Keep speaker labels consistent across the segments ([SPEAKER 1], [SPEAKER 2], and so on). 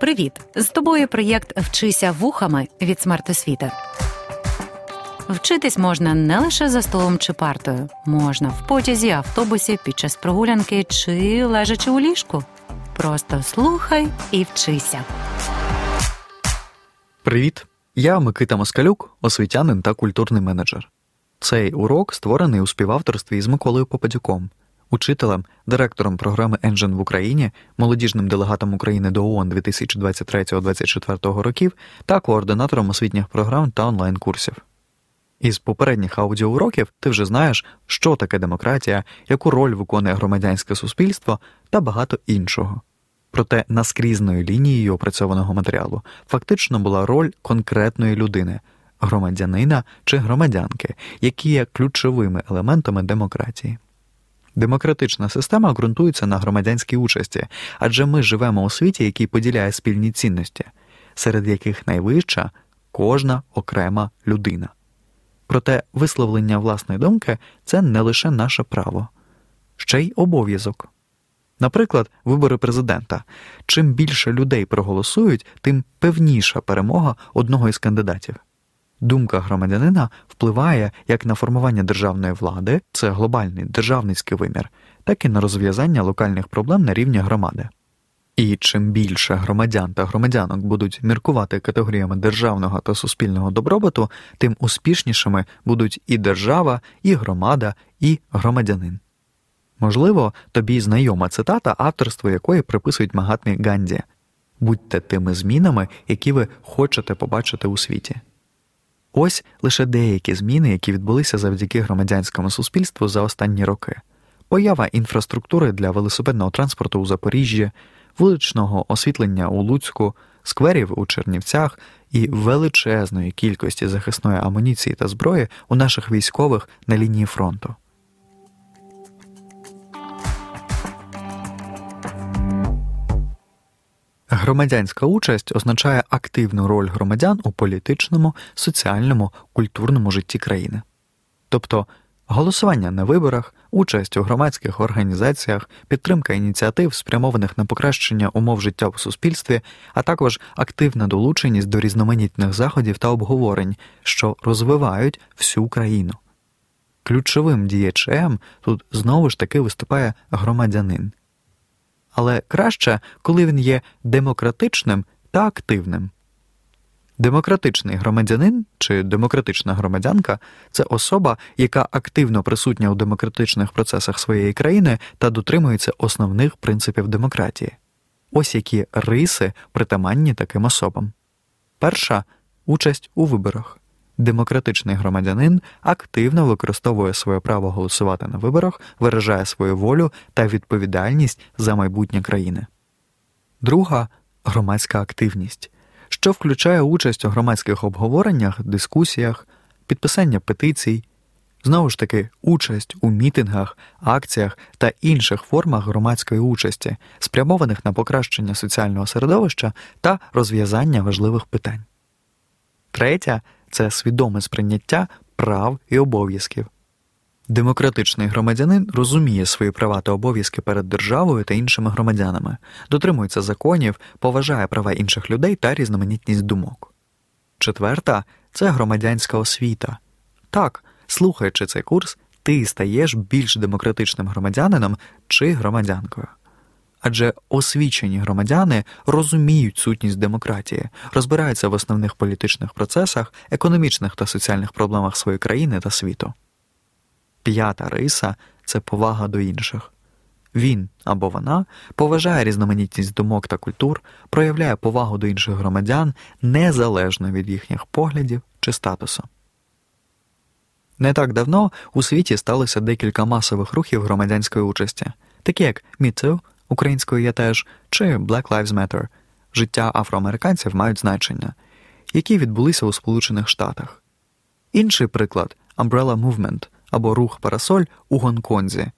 [SPEAKER 1] Привіт! З тобою проєкт Вчися вухами від смертосвіти. Вчитись можна не лише за столом чи партою, можна в потязі, автобусі, під час прогулянки чи лежачи у ліжку. Просто слухай і вчися.
[SPEAKER 2] Привіт! Я Микита Москалюк, освітянин та культурний менеджер. Цей урок створений у співавторстві з Миколою Попадюком, учителем, директором програми Engine в Україні, молодіжним делегатом України до ООН 2023-2024 років та координатором освітніх програм та онлайн-курсів. Із попередніх аудіоуроків ти вже знаєш, що таке демократія, яку роль виконує громадянське суспільство та багато іншого. Проте наскрізною лінією опрацьованого матеріалу фактично була роль конкретної людини, громадянина чи громадянки, які є ключовими елементами демократії. Демократична система ґрунтується на громадянській участі, адже ми живемо у світі, який поділяє спільні цінності, серед яких найвища кожна окрема людина. Проте висловлення власної думки це не лише наше право, ще й обов'язок. Наприклад, вибори президента. Чим більше людей проголосують, тим певніша перемога одного із кандидатів. Думка громадянина впливає як на формування державної влади, це глобальний державницький вимір, так і на розв'язання локальних проблем на рівні громади. І чим більше громадян та громадянок будуть міркувати категоріями державного та суспільного добробуту, тим успішнішими будуть і держава, і громада, і громадянин. Можливо, тобі знайома цитата, авторство якої приписують Магатмі Ганді будьте тими змінами, які ви хочете побачити у світі. Ось лише деякі зміни, які відбулися завдяки громадянському суспільству за останні роки. Поява інфраструктури для велосипедного транспорту у Запоріжжі, вуличного освітлення у Луцьку, скверів у Чернівцях і величезної кількості захисної амуніції та зброї у наших військових на лінії фронту. Громадянська участь означає активну роль громадян у політичному, соціальному, культурному житті країни, тобто голосування на виборах, участь у громадських організаціях, підтримка ініціатив, спрямованих на покращення умов життя в суспільстві, а також активна долученість до різноманітних заходів та обговорень, що розвивають всю країну. Ключовим діячем тут знову ж таки виступає громадянин але краще, коли він є демократичним та активним. Демократичний громадянин чи демократична громадянка це особа, яка активно присутня у демократичних процесах своєї країни та дотримується основних принципів демократії. Ось які риси притаманні таким особам. Перша участь у виборах демократичний громадянин активно використовує своє право голосувати на виборах, виражає свою волю та відповідальність за майбутнє країни. Друга громадська активність, що включає участь у громадських обговореннях, дискусіях, підписання петицій, знову ж таки, участь у мітингах, акціях та інших формах громадської участі, спрямованих на покращення соціального середовища та розв'язання важливих питань. Третя це свідоме сприйняття прав і обов'язків. Демократичний громадянин розуміє свої права та обов'язки перед державою та іншими громадянами, дотримується законів, поважає права інших людей та різноманітність думок. Четверта це громадянська освіта. Так, слухаючи цей курс, ти стаєш більш демократичним громадянином чи громадянкою адже освічені громадяни розуміють сутність демократії, розбираються в основних політичних процесах, економічних та соціальних проблемах своєї країни та світу. П'ята риса це повага до інших. Він або вона поважає різноманітність думок та культур, проявляє повагу до інших громадян незалежно від їхніх поглядів чи статусу. Не так давно у світі сталося декілька масових рухів громадянської участі, такі як Me Too, українською я теж, чи Black Lives Matter життя афроамериканців мають значення, які відбулися у Сполучених Штатах. Інший приклад Umbrella Movement або рух Парасоль у Гонконзі.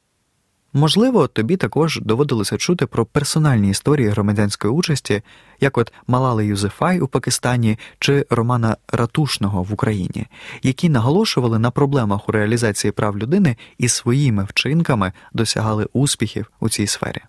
[SPEAKER 2] Можливо, тобі також доводилося чути про персональні історії громадянської участі, як от Малали Юзефай у Пакистані чи Романа Ратушного в Україні, які наголошували на проблемах у реалізації прав людини і своїми вчинками досягали успіхів у цій сфері.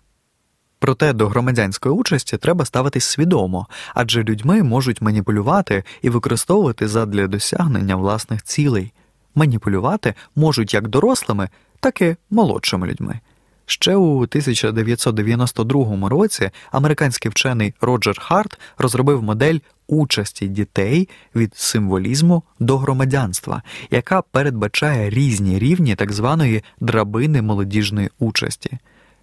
[SPEAKER 2] Проте до громадянської участі треба ставитись свідомо, адже людьми можуть маніпулювати і використовувати задля досягнення власних цілей. Маніпулювати можуть як дорослими, так і молодшими людьми. Ще у 1992 році американський вчений Роджер Харт розробив модель участі дітей від символізму до громадянства, яка передбачає різні рівні так званої драбини молодіжної участі.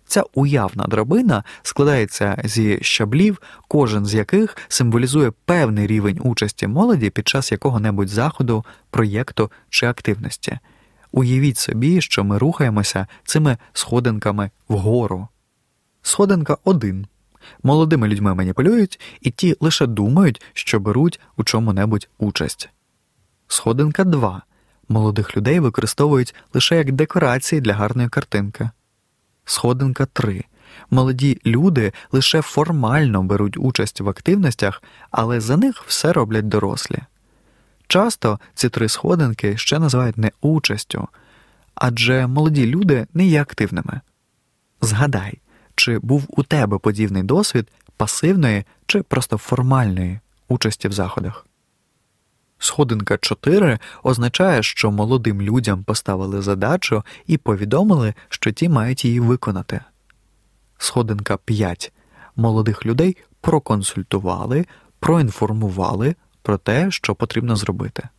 [SPEAKER 2] Ця уявна драбина складається зі щаблів, кожен з яких символізує певний рівень участі молоді під час якого-небудь заходу, проєкту чи активності. Уявіть собі, що ми рухаємося цими сходинками вгору. Сходинка 1. Молодими людьми маніпулюють, і ті лише думають, що беруть у чому-небудь участь. Сходинка 2. Молодих людей використовують лише як декорації для гарної картинки. Сходинка 3. Молоді люди лише формально беруть участь в активностях, але за них все роблять дорослі. Часто ці три сходинки ще називають не участю, адже молоді люди не є активними. Згадай, чи був у тебе подібний досвід пасивної чи просто формальної участі в заходах. Сходинка 4 означає, що молодим людям поставили задачу і повідомили, що ті мають її виконати. Сходинка 5 молодих людей проконсультували, проінформували про те, що потрібно зробити.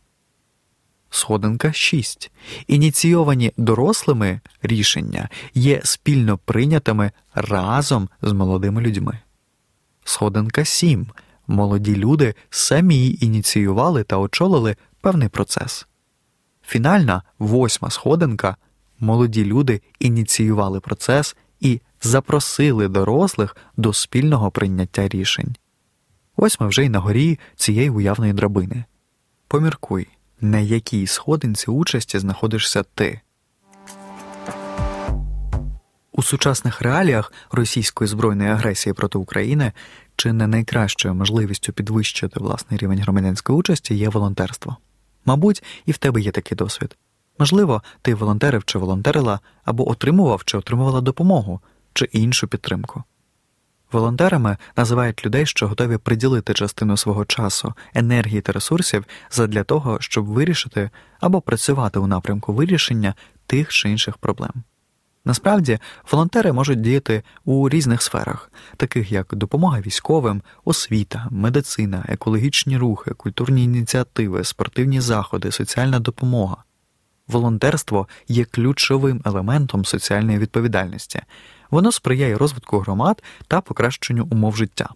[SPEAKER 2] Сходинка 6. Ініційовані дорослими рішення є спільно прийнятими разом з молодими людьми. Сходинка 7. Молоді люди самі ініціювали та очолили певний процес. Фінальна восьма сходинка молоді люди ініціювали процес і запросили дорослих до спільного прийняття рішень. Ось ми вже й на горі цієї уявної драбини. Поміркуй, на якій сходинці участі знаходишся ти. У сучасних реаліях російської збройної агресії проти України чи не найкращою можливістю підвищити власний рівень громадянської участі є волонтерство. Мабуть, і в тебе є такий досвід. Можливо, ти волонтерив чи волонтерила або отримував чи отримувала допомогу чи іншу підтримку. Волонтерами називають людей, що готові приділити частину свого часу, енергії та ресурсів задля того, щоб вирішити або працювати у напрямку вирішення тих чи інших проблем. Насправді, волонтери можуть діяти у різних сферах, таких як допомога військовим, освіта, медицина, екологічні рухи, культурні ініціативи, спортивні заходи, соціальна допомога. Волонтерство є ключовим елементом соціальної відповідальності. Воно сприяє розвитку громад та покращенню умов життя.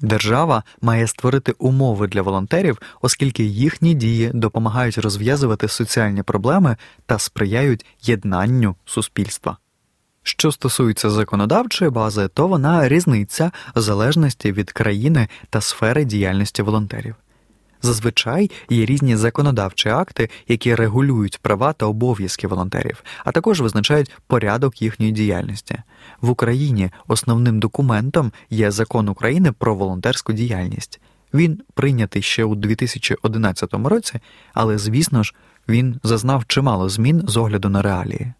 [SPEAKER 2] Держава має створити умови для волонтерів, оскільки їхні дії допомагають розв'язувати соціальні проблеми та сприяють єднанню суспільства. Що стосується законодавчої бази, то вона різниця в залежності від країни та сфери діяльності волонтерів. Зазвичай є різні законодавчі акти, які регулюють права та обов'язки волонтерів, а також визначають порядок їхньої діяльності. В Україні основним документом є закон України про волонтерську діяльність. Він прийнятий ще у 2011 році, але, звісно ж, він зазнав чимало змін з огляду на реалії.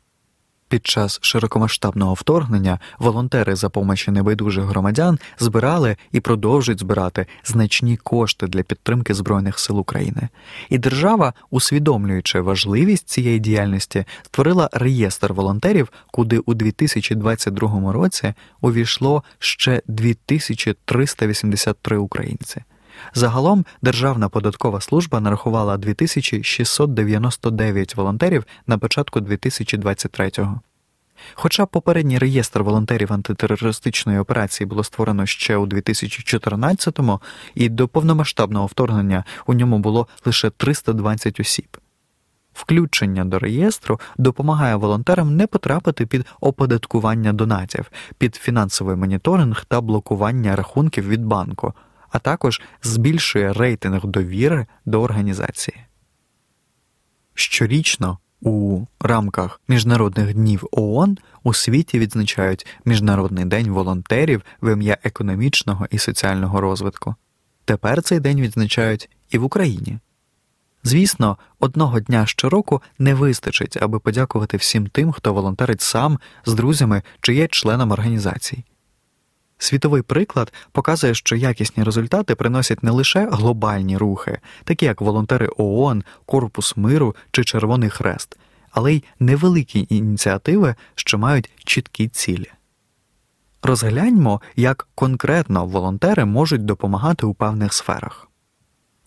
[SPEAKER 2] Під час широкомасштабного вторгнення волонтери за помощі небайдужих громадян збирали і продовжують збирати значні кошти для підтримки Збройних сил України. І держава, усвідомлюючи важливість цієї діяльності, створила реєстр волонтерів, куди у 2022 році увійшло ще 2383 українці. Загалом Державна податкова служба нарахувала 2699 волонтерів на початку 2023-го. Хоча попередній реєстр волонтерів антитерористичної операції було створено ще у 2014-му, і до повномасштабного вторгнення у ньому було лише 320 осіб. Включення до реєстру допомагає волонтерам не потрапити під оподаткування донатів, під фінансовий моніторинг та блокування рахунків від банку, а також збільшує рейтинг довіри до організації. Щорічно у рамках міжнародних днів ООН у світі відзначають Міжнародний день волонтерів в ім'я економічного і соціального розвитку. Тепер цей день відзначають і в Україні. Звісно, одного дня щороку не вистачить, аби подякувати всім тим, хто волонтерить сам з друзями чи є членом організацій. Світовий приклад показує, що якісні результати приносять не лише глобальні рухи, такі як волонтери ООН, Корпус миру чи Червоний Хрест, але й невеликі ініціативи, що мають чіткі цілі. Розгляньмо, як конкретно волонтери можуть допомагати у певних сферах.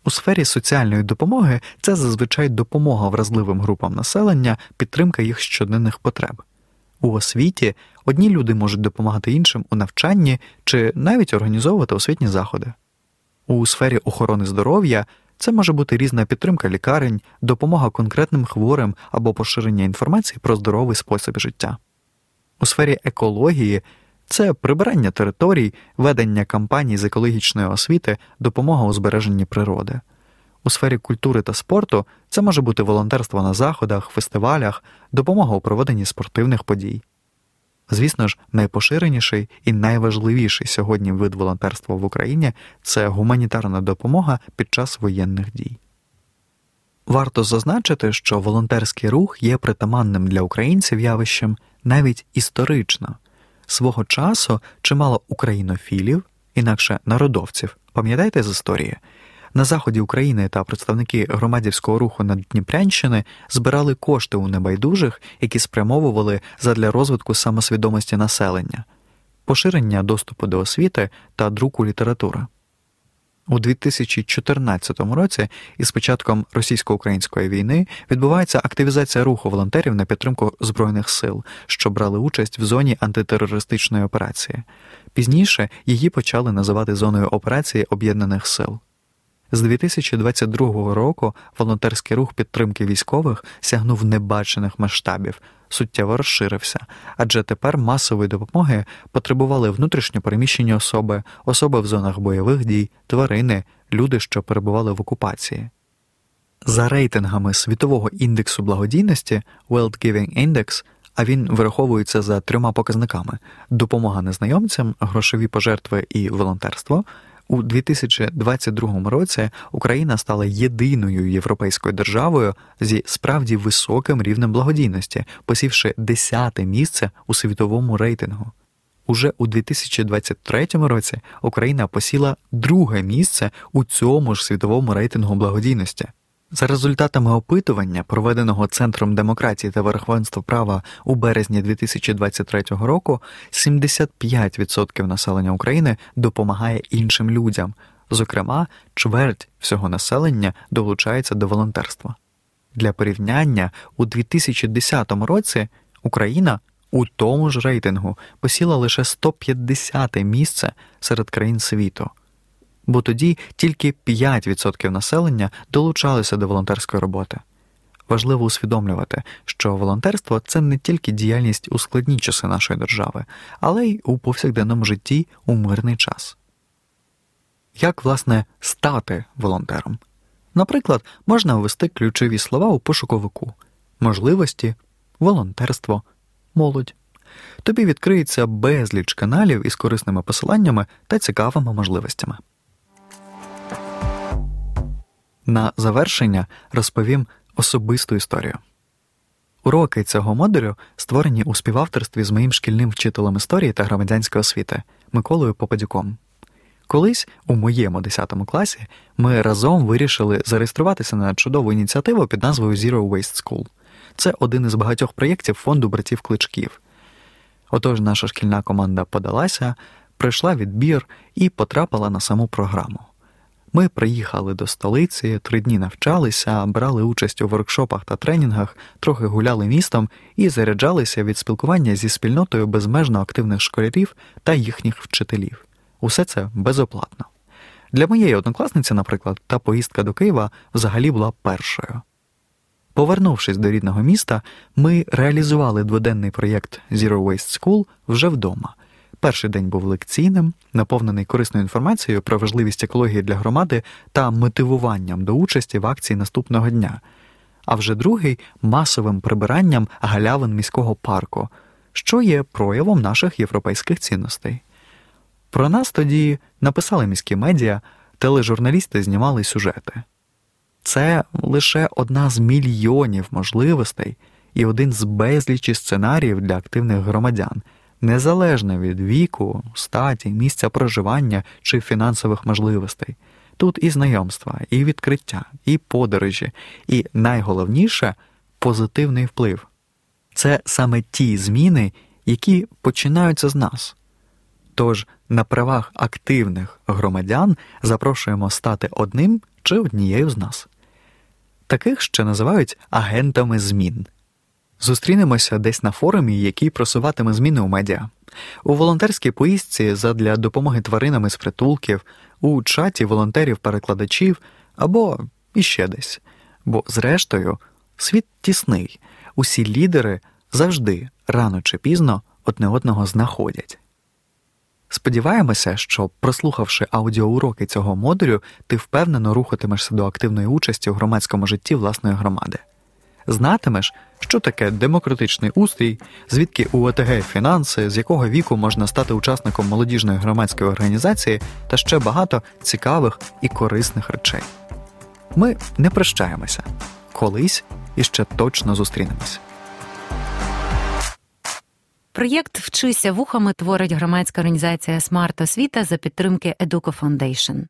[SPEAKER 2] У сфері соціальної допомоги це зазвичай допомога вразливим групам населення, підтримка їх щоденних потреб. У освіті одні люди можуть допомагати іншим у навчанні чи навіть організовувати освітні заходи. У сфері охорони здоров'я це може бути різна підтримка лікарень, допомога конкретним хворим або поширення інформації про здоровий спосіб життя. У сфері екології це прибирання територій, ведення кампаній з екологічної освіти, допомога у збереженні природи. У сфері культури та спорту це може бути волонтерство на заходах, фестивалях, допомога у проведенні спортивних подій. Звісно ж, найпоширеніший і найважливіший сьогодні вид волонтерства в Україні це гуманітарна допомога під час воєнних дій. Варто зазначити, що волонтерський рух є притаманним для українців явищем навіть історично. Свого часу чимало українофілів, інакше народовців, пам'ятаєте з історії, на заході України та представники громадівського руху на Дніпрянщини збирали кошти у небайдужих, які спрямовували задля розвитку самосвідомості населення, поширення доступу до освіти та друку літератури. У 2014 році із початком російсько-української війни відбувається активізація руху волонтерів на підтримку збройних сил, що брали участь в зоні антитерористичної операції. Пізніше її почали називати зоною операції Об'єднаних Сил. З 2022 року волонтерський рух підтримки військових сягнув небачених масштабів, суттєво розширився, адже тепер масової допомоги потребували внутрішньо переміщені особи, особи в зонах бойових дій, тварини, люди, що перебували в окупації. За рейтингами світового індексу благодійності World Giving Index, а він вираховується за трьома показниками: допомога незнайомцям, грошові пожертви і волонтерство. У 2022 році Україна стала єдиною європейською державою зі справді високим рівнем благодійності, посівши десяте місце у світовому рейтингу. Уже у 2023 році Україна посіла друге місце у цьому ж світовому рейтингу благодійності. За результатами опитування, проведеного Центром демократії та верховенства права у березні 2023 року, 75% населення України допомагає іншим людям. Зокрема, чверть всього населення долучається до волонтерства. Для порівняння у 2010 році Україна у тому ж рейтингу посіла лише 150 місце серед країн світу бо тоді тільки 5% населення долучалися до волонтерської роботи. Важливо усвідомлювати, що волонтерство це не тільки діяльність у складні часи нашої держави, але й у повсякденному житті у мирний час. Як, власне, стати волонтером? Наприклад, можна ввести ключові слова у пошуковику можливості, волонтерство, молодь. Тобі відкриється безліч каналів із корисними посиланнями та цікавими можливостями. На завершення розповім особисту історію. Уроки цього модулю створені у співавторстві з моїм шкільним вчителем історії та громадянської освіти Миколою Попадюком. Колись у моєму 10 класі ми разом вирішили зареєструватися на чудову ініціативу під назвою Zero Waste School. Це один із багатьох проєктів фонду братів кличків. Отож, наша шкільна команда подалася, пройшла відбір і потрапила на саму програму. Ми приїхали до столиці, три дні навчалися, брали участь у воркшопах та тренінгах, трохи гуляли містом і заряджалися від спілкування зі спільнотою безмежно активних школярів та їхніх вчителів. Усе це безоплатно. Для моєї однокласниці, наприклад, та поїздка до Києва взагалі була першою. Повернувшись до рідного міста, ми реалізували дводенний проєкт Zero Waste School вже вдома. Перший день був лекційним, наповнений корисною інформацією про важливість екології для громади та мотивуванням до участі в акції наступного дня, а вже другий масовим прибиранням галявин міського парку, що є проявом наших європейських цінностей. Про нас тоді написали міські медіа, тележурналісти знімали сюжети. Це лише одна з мільйонів можливостей і один з безлічі сценаріїв для активних громадян незалежно від віку, статі, місця проживання чи фінансових можливостей. Тут і знайомства, і відкриття, і подорожі, і найголовніше позитивний вплив. Це саме ті зміни, які починаються з нас. Тож на правах активних громадян запрошуємо стати одним чи однією з нас. Таких ще називають агентами змін. Зустрінемося десь на форумі, який просуватиме зміни у медіа, у волонтерській поїздці задля допомоги тваринам із притулків, у чаті волонтерів-перекладачів або іще десь. Бо, зрештою, світ тісний, усі лідери завжди рано чи пізно одне одного знаходять. Сподіваємося, що, прослухавши аудіоуроки цього модулю, ти впевнено рухатимешся до активної участі у громадському житті власної громади. Знатимеш, що таке демократичний устрій, звідки у ОТГ фінанси, з якого віку можна стати учасником молодіжної громадської організації та ще багато цікавих і корисних речей. Ми не прощаємося колись і ще точно зустрінемось.
[SPEAKER 1] Проєкт Вчися вухами творить громадська організація Смарт Освіта за підтримки Educo Foundation.